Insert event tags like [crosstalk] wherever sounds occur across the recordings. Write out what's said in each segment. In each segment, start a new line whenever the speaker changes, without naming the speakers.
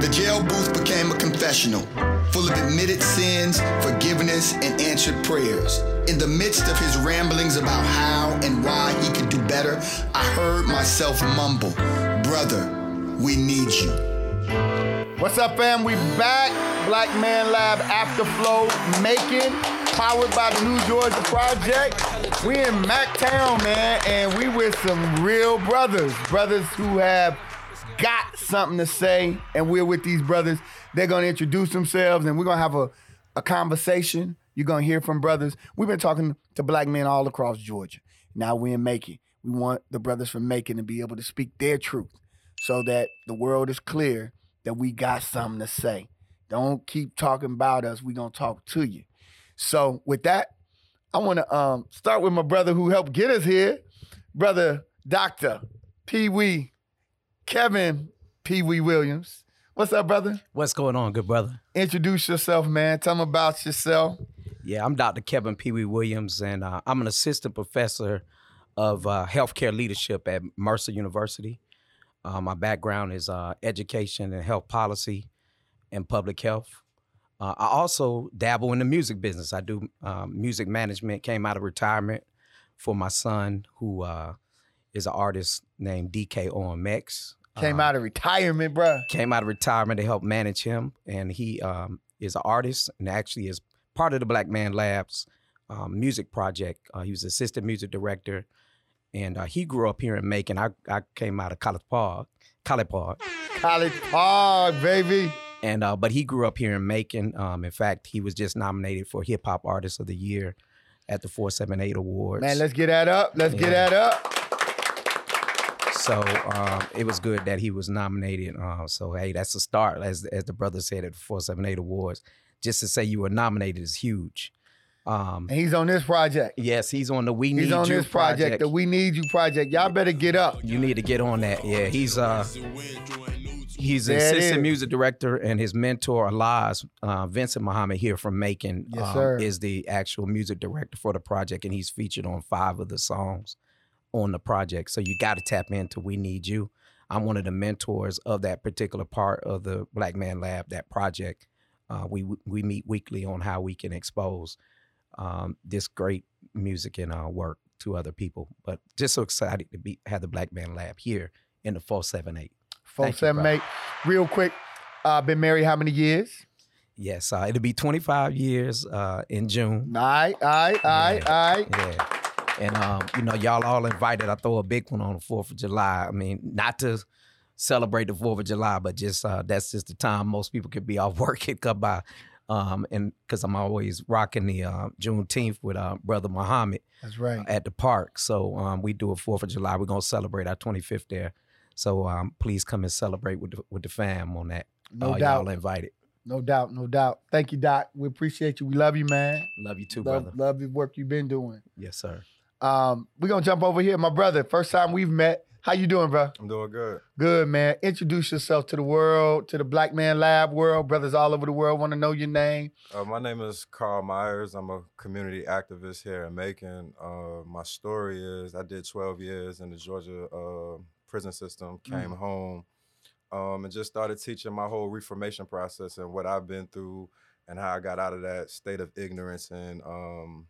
The jail booth became a confessional, full of admitted sins, forgiveness, and answered prayers. In the midst of his ramblings about how and why he could do better, I heard myself mumble, Brother, we need you.
What's up, fam? We back. Black Man Lab Afterflow Macon, powered by the New Georgia Project. We in Mactown, man, and we with some real brothers, brothers who have got something to say, and we're with these brothers. They're gonna introduce themselves, and we're gonna have a, a conversation. You're gonna hear from brothers. We've been talking to black men all across Georgia. Now we're in Macon. We want the brothers from Macon to be able to speak their truth so that the world is clear that we got something to say. Don't keep talking about us. we gonna talk to you. So with that, I wanna um, start with my brother who helped get us here, brother Dr. Pee Wee Kevin Pee Wee Williams. What's up, brother?
What's going on, good brother?
Introduce yourself, man. Tell them about yourself.
Yeah, I'm Dr. Kevin Pee Wee Williams, and uh, I'm an assistant professor of uh, healthcare leadership at Mercer University. Uh, my background is uh, education and health policy and public health. Uh, I also dabble in the music business. I do um, music management. Came out of retirement for my son, who uh, is an artist named DK OMX.
Came out of retirement, bro.
Came out of retirement to help manage him, and he um, is an artist and actually is part of the Black Man Labs um, music project. Uh, he was assistant music director, and uh, he grew up here in Macon. I, I came out of College Park, College Park,
College Park, baby.
And uh, but he grew up here in Macon. Um, in fact, he was just nominated for Hip Hop Artist of the Year at the 478 Awards.
Man, let's get that up. Let's yeah. get that up.
So um, it was good that he was nominated. Uh, so hey, that's a start, as as the brother said at the 478 Awards. Just to say you were nominated is huge.
Um, and he's on this project.
Yes, he's on the We Need
You. He's on
this
project, project, the We Need You project. Y'all better get up.
You need to get on that. Yeah, he's uh he's an assistant music director, and his mentor, Alaz, uh, Vincent Muhammad here from Macon,
yes, um,
is the actual music director for the project, and he's featured on five of the songs on the project. So you got to tap into We Need You. I'm one of the mentors of that particular part of the Black Man Lab, that project. Uh, we we meet weekly on how we can expose um, this great music and our work to other people. But just so excited to be have the Black Man Lab here in the 478.
478. Real quick, uh, been married how many years?
Yes, uh, it'll be 25 years uh, in June.
All right, all right, all right, all right.
And um, you know, y'all all invited. I throw a big one on the Fourth of July. I mean, not to celebrate the Fourth of July, but just uh, that's just the time most people could be off [laughs] work and come by. Um, and because I'm always rocking the uh, Juneteenth with uh, brother Muhammad.
That's right.
at the park, so um, we do a Fourth of July. We're gonna celebrate our 25th there. So um, please come and celebrate with the, with the fam on that.
No doubt.
Y'all invited.
No doubt, no doubt. Thank you, Doc. We appreciate you. We love you, man.
Love you too,
love,
brother.
Love the work you've been doing.
Yes, sir.
Um, we're gonna jump over here. My brother, first time we've met. How you doing, bro?
I'm doing good.
Good, man. Introduce yourself to the world, to the Black Man Lab world. Brothers all over the world want to know your name.
Uh, my name is Carl Myers. I'm a community activist here in Macon. Uh, my story is I did 12 years in the Georgia uh, prison system, came mm. home, um, and just started teaching my whole reformation process and what I've been through and how I got out of that state of ignorance and um,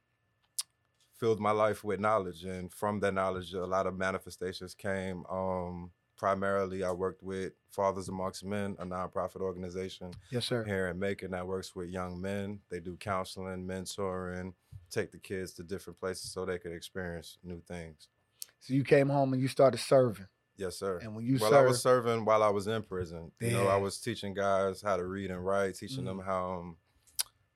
filled my life with knowledge. And from that knowledge, a lot of manifestations came. Um, primarily, I worked with Fathers Amongst Men, a nonprofit organization.
Yes, sir.
Here in Macon that works with young men. They do counseling, mentoring, take the kids to different places so they could experience new things.
So you came home and you started serving.
Yes, sir.
And when you
well,
served,
I was serving while I was in prison. You know, I was teaching guys how to read and write, teaching mm-hmm. them how um,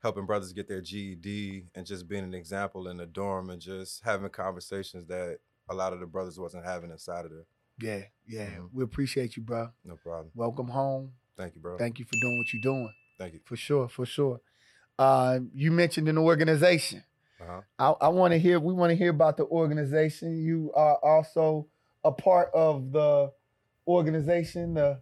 helping brothers get their GED, and just being an example in the dorm and just having conversations that a lot of the brothers wasn't having inside of there.
Yeah, yeah. Mm-hmm. We appreciate you, bro.
No problem.
Welcome home.
Thank you, bro.
Thank you for doing what you're doing.
Thank you.
For sure, for sure. Uh, you mentioned an organization.
Uh-huh.
I, I want to hear. We want to hear about the organization. You are also a part of the organization, the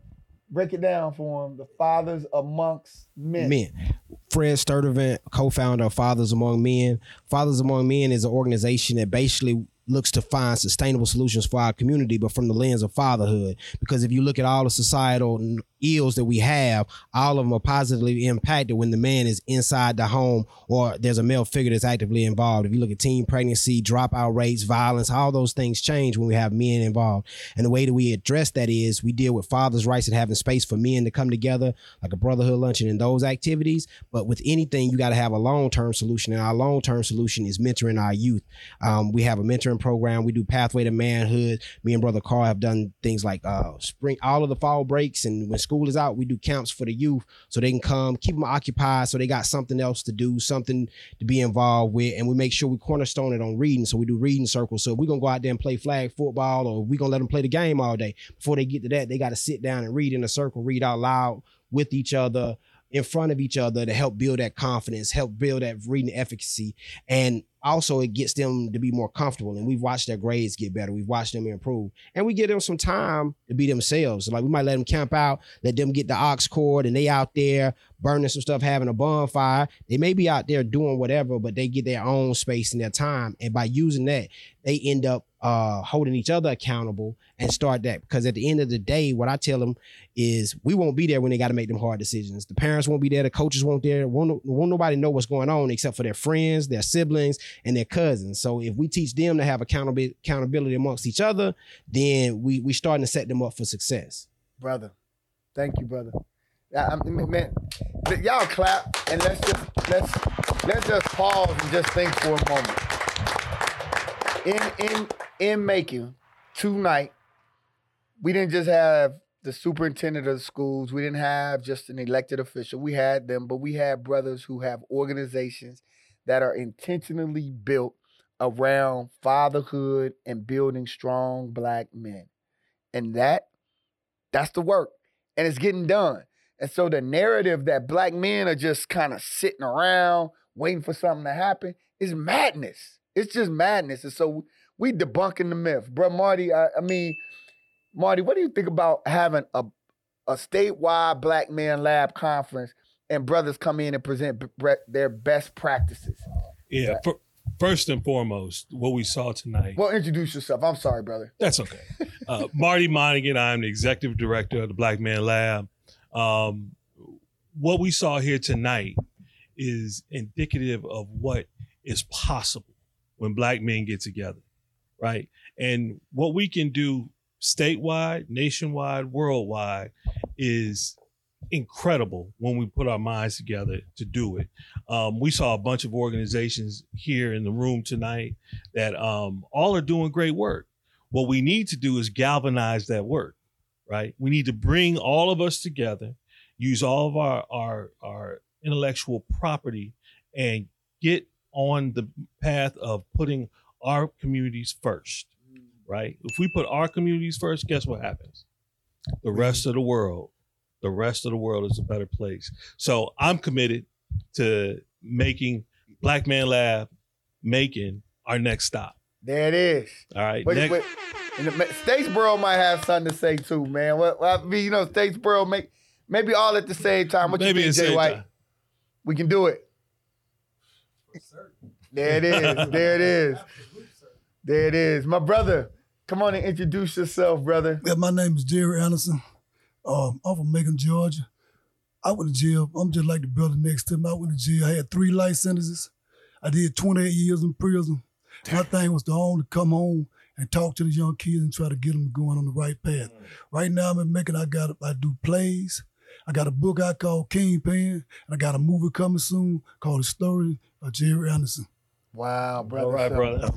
break it down for them, the Fathers Amongst Men.
Men. Fred Sturtevant, co-founder of Fathers Among Men. Fathers Among Men is an organization that basically looks to find sustainable solutions for our community, but from the lens of fatherhood. Because if you look at all the societal ills that we have, all of them are positively impacted when the man is inside the home or there's a male figure that's actively involved. If you look at teen pregnancy, dropout rates, violence, all those things change when we have men involved. And the way that we address that is we deal with fathers' rights and having space for men to come together, like a brotherhood luncheon and those activities. But with anything, you got to have a long term solution. And our long term solution is mentoring our youth. Um, we have a mentoring program. We do Pathway to Manhood. Me and Brother Carl have done things like uh, spring, all of the fall breaks. And when school is out, we do camps for the youth so they can come, keep them occupied so they got something else to do, something to be involved with. And we make sure we cornerstone it on reading. So we do reading circles. So we're to go out there and play flag football or we're to let them play the game all day. Before they get to that, they got to sit down and read in a circle, read out loud with each other in front of each other to help build that confidence, help build that reading efficacy. And also it gets them to be more comfortable. And we've watched their grades get better. We've watched them improve. And we give them some time to be themselves. Like we might let them camp out, let them get the ox cord and they out there burning some stuff, having a bonfire. They may be out there doing whatever, but they get their own space and their time. And by using that, they end up uh, holding each other accountable and start that. Because at the end of the day, what I tell them is we won't be there when they got to make them hard decisions. The parents won't be there, the coaches won't be there, won't, won't nobody know what's going on except for their friends, their siblings, and their cousins. So if we teach them to have accountability accountability amongst each other, then we we starting to set them up for success.
Brother, thank you, brother. I mean, man, y'all clap and let's just let's let's just pause and just think for a moment. In in in Macon tonight, we didn't just have the superintendent of the schools. We didn't have just an elected official. We had them, but we had brothers who have organizations that are intentionally built around fatherhood and building strong black men. And that that's the work. And it's getting done. And so the narrative that black men are just kind of sitting around waiting for something to happen is madness. It's just madness. And so we debunking the myth. Bro, Marty, I, I mean, Marty, what do you think about having a a statewide black man lab conference and brothers come in and present b- their best practices?
Yeah, for, first and foremost, what we saw tonight.
Well, introduce yourself. I'm sorry, brother.
That's okay. Uh, Marty Monaghan, I'm the executive director of the Black Man Lab. Um, what we saw here tonight is indicative of what is possible when black men get together, right? And what we can do statewide, nationwide, worldwide is incredible when we put our minds together to do it. Um, we saw a bunch of organizations here in the room tonight that um, all are doing great work. What we need to do is galvanize that work right? We need to bring all of us together, use all of our our, our intellectual property, and get on the path of putting our communities first, right? If we put our communities first, guess what happens? The rest of the world, the rest of the world is a better place. So I'm committed to making Black Man Lab, making our next stop.
There it is.
All right.
But, next- but, and the, Statesboro might have something to say too, man. Well, I mean, you know, Statesboro make maybe all at the same time. What maybe you think, Jay White? Time. We can do it. There it is. There it is. There it is. My brother, come on and introduce yourself, brother.
Yeah, my name is Jerry Anderson. Um, I'm from Macon, Georgia. I went to jail. I'm just like the brother next to me. I went to jail. I had three life sentences. I did 28 years in prison. My thing was to only come home and talk to the young kids and try to get them going on the right path. Right now, I'm in Macon. I got I do plays. I got a book I call Kingpin, and I got a movie coming soon called The Story of Jerry Anderson.
Wow, brother.
All right, brother.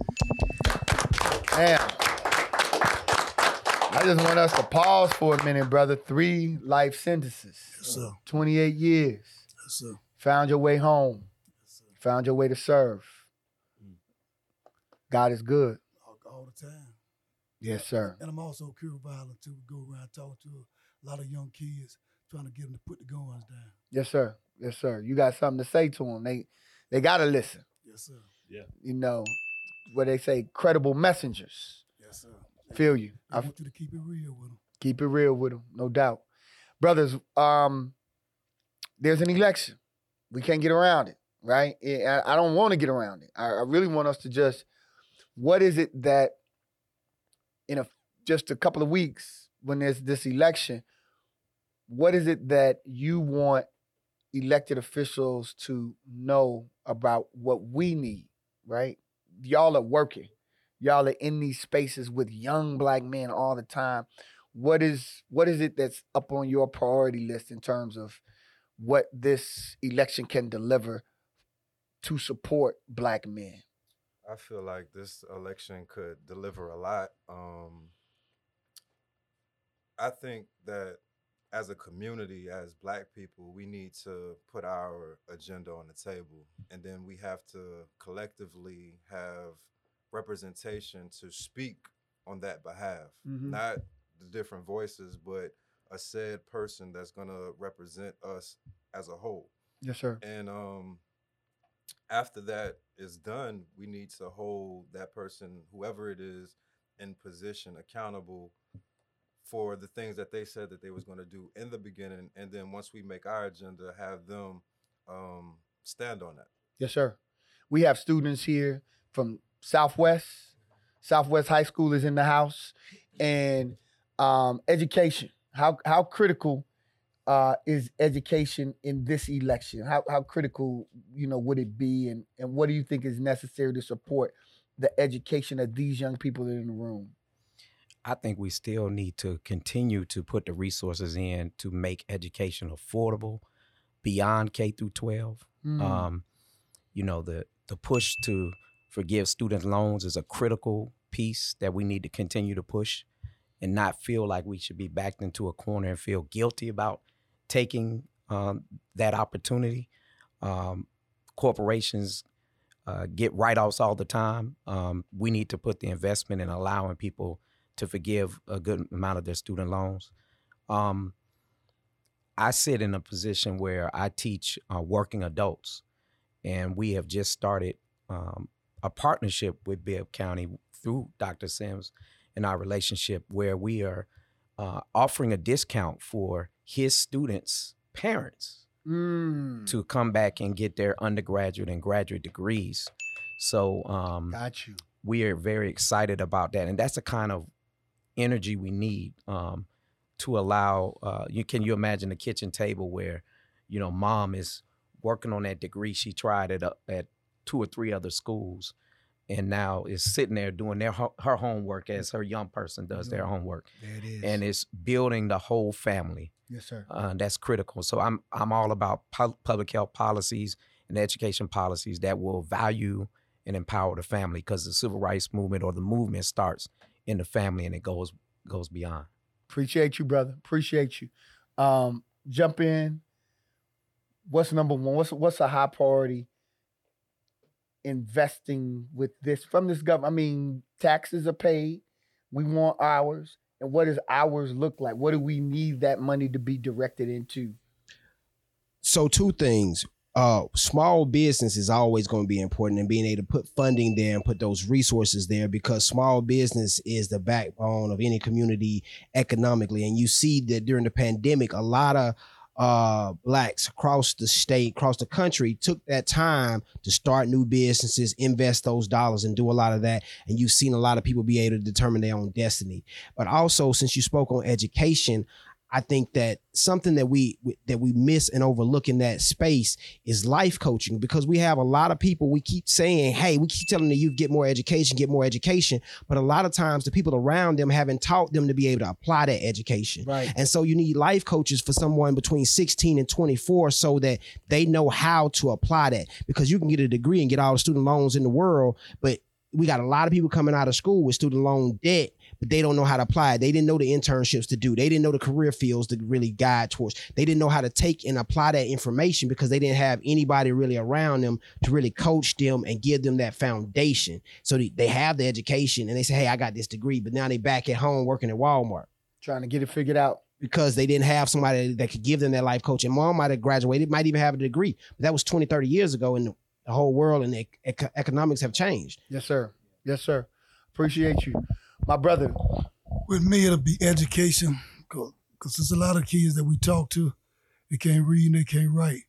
Damn. I just want us to pause for a minute, brother. Three life sentences.
Yes, sir.
28 years.
Yes, sir.
Found your way home. Yes, sir. Found your way to serve. God is good
all the time.
Yes, sir.
And I'm also cure violent too. Go around talk to a lot of young kids, trying to get them to put the guns down.
Yes, sir. Yes, sir. You got something to say to them. They they gotta listen.
Yes, sir.
Yeah.
You know, what they say, credible messengers.
Yes, sir.
Feel you.
I want you to keep it real with them.
Keep it real with them, no doubt. Brothers, um, there's an election. We can't get around it, right? I don't want to get around it. I really want us to just what is it that in a just a couple of weeks when there's this election, what is it that you want elected officials to know about what we need, right? Y'all are working. Y'all are in these spaces with young black men all the time. What is what is it that's up on your priority list in terms of what this election can deliver to support black men?
I feel like this election could deliver a lot. Um, I think that as a community, as black people, we need to put our agenda on the table. And then we have to collectively have representation to speak on that behalf.
Mhm.
Not the different voices, but a said person that's gonna represent us as a whole.
Yes, sir.
And um after that is done, we need to hold that person, whoever it is, in position accountable for the things that they said that they was going to do in the beginning and then once we make our agenda have them um stand on that
Yes, sir. We have students here from Southwest. Southwest High School is in the house, and um, education. How how critical uh, is education in this election? How how critical you know would it be, and and what do you think is necessary to support the education of these young people that are in the room?
I think we still need to continue to put the resources in to make education affordable beyond K through 12.
Mm.
Um, you know, the the push to forgive student loans is a critical piece that we need to continue to push and not feel like we should be backed into a corner and feel guilty about taking um, that opportunity. Um, corporations uh, get write-offs all the time. Um, we need to put the investment in allowing people to forgive a good amount of their student loans. Um, I sit in a position where I teach uh, working adults, and we have just started um, a partnership with Bibb County through Dr. Sims in our relationship where we are uh, offering a discount for his students' parents
Mm.
to come back and get their undergraduate and graduate degrees. So um,
Got you.
we are very excited about that, and that's the kind of energy we need um, to allow. Uh, you can you imagine a kitchen table where you know mom is working on that degree she tried at a, at two or three other schools, and now is sitting there doing their her homework as her young person does their homework,
There it is.
and it's building the whole family.
yes, sir.
Uh, that's critical. So I'm I'm all about pu- public health policies and education policies that will value and empower the family because the civil rights movement or the movement starts in the family and it goes goes beyond.
Appreciate you, brother. Appreciate you. Um, jump in. What's number one? What's what's a high priority investing with this from this government? I mean, taxes are paid. We want ours. And what does ours look like? What do we need that money to be directed into?
so two things uh small business is always going to be important and being able to put funding there and put those resources there because small business is the backbone of any community economically and you see that during the pandemic a lot of uh blacks across the state across the country took that time to start new businesses invest those dollars and do a lot of that. And you've seen a lot of people be able to determine their own destiny. But also since you spoke on education I think that something that we that we miss and overlook in that space is life coaching because we have a lot of people we keep saying, "Hey, we keep telling the youth get more education, get more education," but a lot of times the people around them haven't taught them to be able to apply that education.
Right.
And so you need life coaches for someone between 16 and 24 so that they know how to apply that because you can get a degree and get all the student loans in the world, but we got a lot of people coming out of school with student loan debt but they don't know how to apply it. They didn't know the internships to do. They didn't know the career fields to really guide towards. They didn't know how to take and apply that information because they didn't have anybody really around them to really coach them and give them that foundation. So they, they have the education and they say, hey, I got this degree, but now they back at home working at Walmart
Trying to get it figured out.
because they didn't have somebody that could give them that life coach. And mom might have graduated, might even have a degree, but that was 20, 30 years ago and the whole world and the ec- economics have changed.
Yes, sir. Yes, sir. Appreciate you. My brother,
With me, it'll be education, because there's a lot of kids that we talk to, they can't read and they can't write.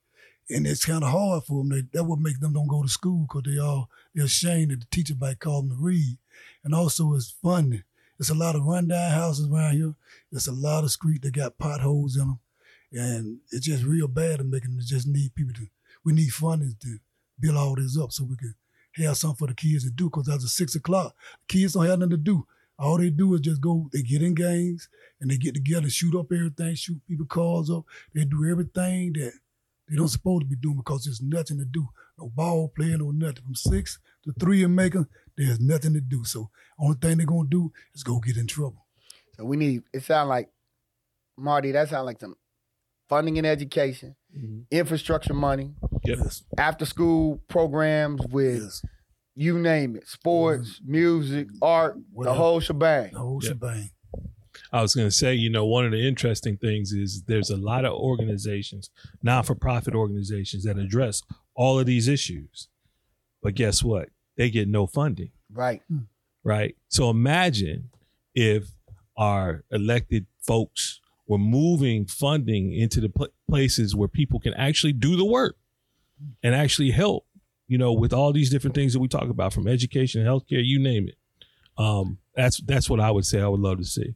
and it's kind of hard for them. They, that would make them don't go to school because they all they're ashamed that the teacher might call them to read, and also it's funding. It's a lot of rundown houses around here. It's a lot of street that got potholes in them, and it's just real bad and making it just need people to. We need funding to build all this up so we can have something for the kids to do. Because after six o'clock, kids don't have nothing to do. All they do is just go. They get in gangs and they get together, shoot up everything, shoot people cars up. They do everything that they don't supposed to be doing because there's nothing to do. No ball playing or nothing. From six to three in Macon, there's nothing to do. So only thing they're gonna do is go get in trouble.
So we need. It sound like Marty. That sound like some funding in education, mm-hmm. infrastructure money,
Yes,
after school programs with
yes.
You name it, sports, mm-hmm. music, art, the
Whatever.
whole shebang.
The whole
Yep.
shebang.
I was going to say, you know, one of the interesting things is there's a lot of organizations, non for profit organizations, that address all of these issues. But guess what? They get no funding,
Right. Hmm.
right? So imagine if our elected folks were moving funding into the pl- places where people can actually do the work and actually help, you know, with all these different things that we talk about from education, healthcare, you name it. Um, that's that's what I would say I would love to see.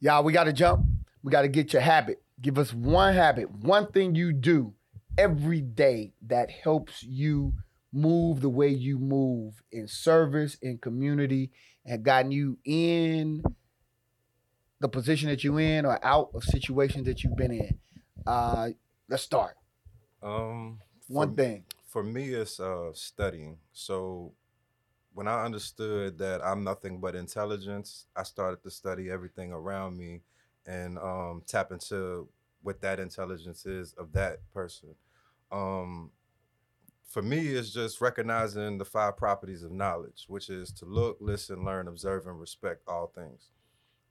Y'all, we got to jump. We got to get your habit. Give us one habit, one thing you do every day that helps you move the way you move in service, in community, and gotten you in the position that you're in or out of situations that you've been in. Uh, let's start.
Um,
One
for,
thing.
For me, it's uh, studying. So when I understood that I'm nothing but intelligence, I started to study everything around me and um, tap into what that intelligence is of that person. Um, for me, it's just recognizing the five properties of knowledge, which is to look, listen, learn, observe, and respect all things.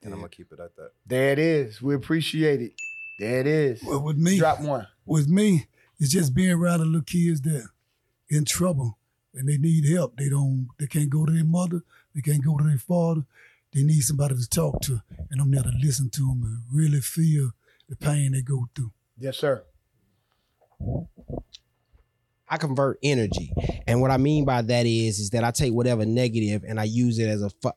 And I'm gonna keep it at that.
There it is. We appreciate it. There it is.
Well, with me,
Drop one.
with me, it's just being around the little kids that in trouble and they need help. They don't, they can't go to their mother, they can't go to their father. They need somebody to talk to, and I'm there to listen to them and really feel the pain they go through.
Yes, sir.
I convert energy, and what I mean by that is, is that I take whatever negative and I use it as a fu-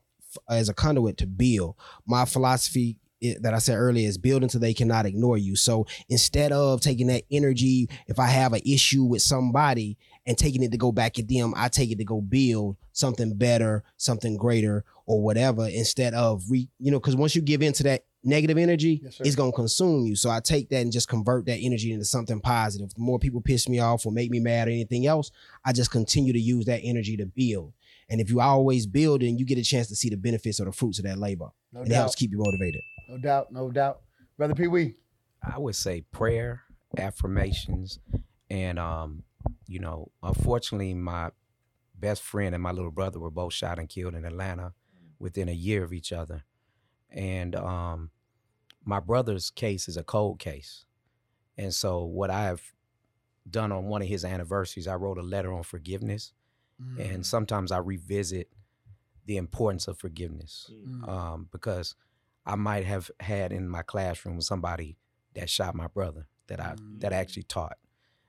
as a conduit to build. My philosophy i- that I said earlier is build until they cannot ignore you. So instead of taking that energy, if I have an issue with somebody and taking it to go back at them, I take it to go build something better, something greater, or whatever. Instead of re, you know, because once you give into that negative energy,
Yes,
it's gonna consume you. So I take that and just convert that energy into something positive. The more people piss me off or make me mad or anything else, I just continue to use that energy to build. And if you always build, and you get a chance to see the benefits or the fruits of that labor.
No
it
doubt.
helps keep you motivated.
No doubt. No doubt. Brother Pee Wee.
I would say prayer, affirmations, and um, you know, unfortunately, my best friend and my little brother were both shot and killed in Atlanta within a year of each other, and um, my brother's case is a cold case, and so what I have done on one of his anniversaries, I wrote a letter on forgiveness,
Mm.
and sometimes I revisit the importance of forgiveness
Mm.
um, because I might have had in my classroom somebody that shot my brother that I that I actually taught.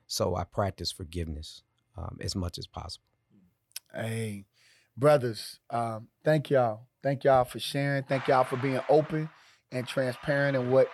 So I practice forgiveness um, as much as possible.
Hey, brothers, um, thank y'all. Thank y'all for sharing. Thank y'all for being open and transparent and what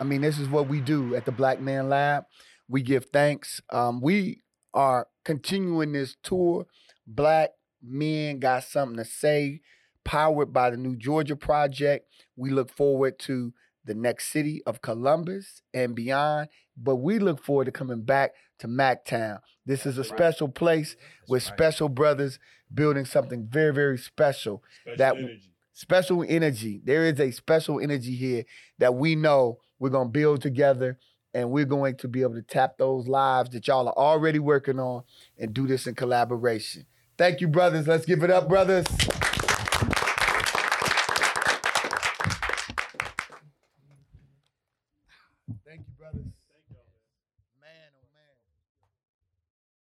I mean, this is what we do at the Black Man Lab. We give thanks. Um, we are continuing this tour. Black men got something to say, powered by the New Georgia Project. We look forward to the next city of Columbus and beyond. But we look forward to coming back to Mactown. This is a special place with special brothers building something very, very special. That- Special energy. There is a special energy here that we know we're going to build together and we're going to be able to tap those lives that y'all are already working on and do this in collaboration. Thank you, brothers. Let's give it up, brothers.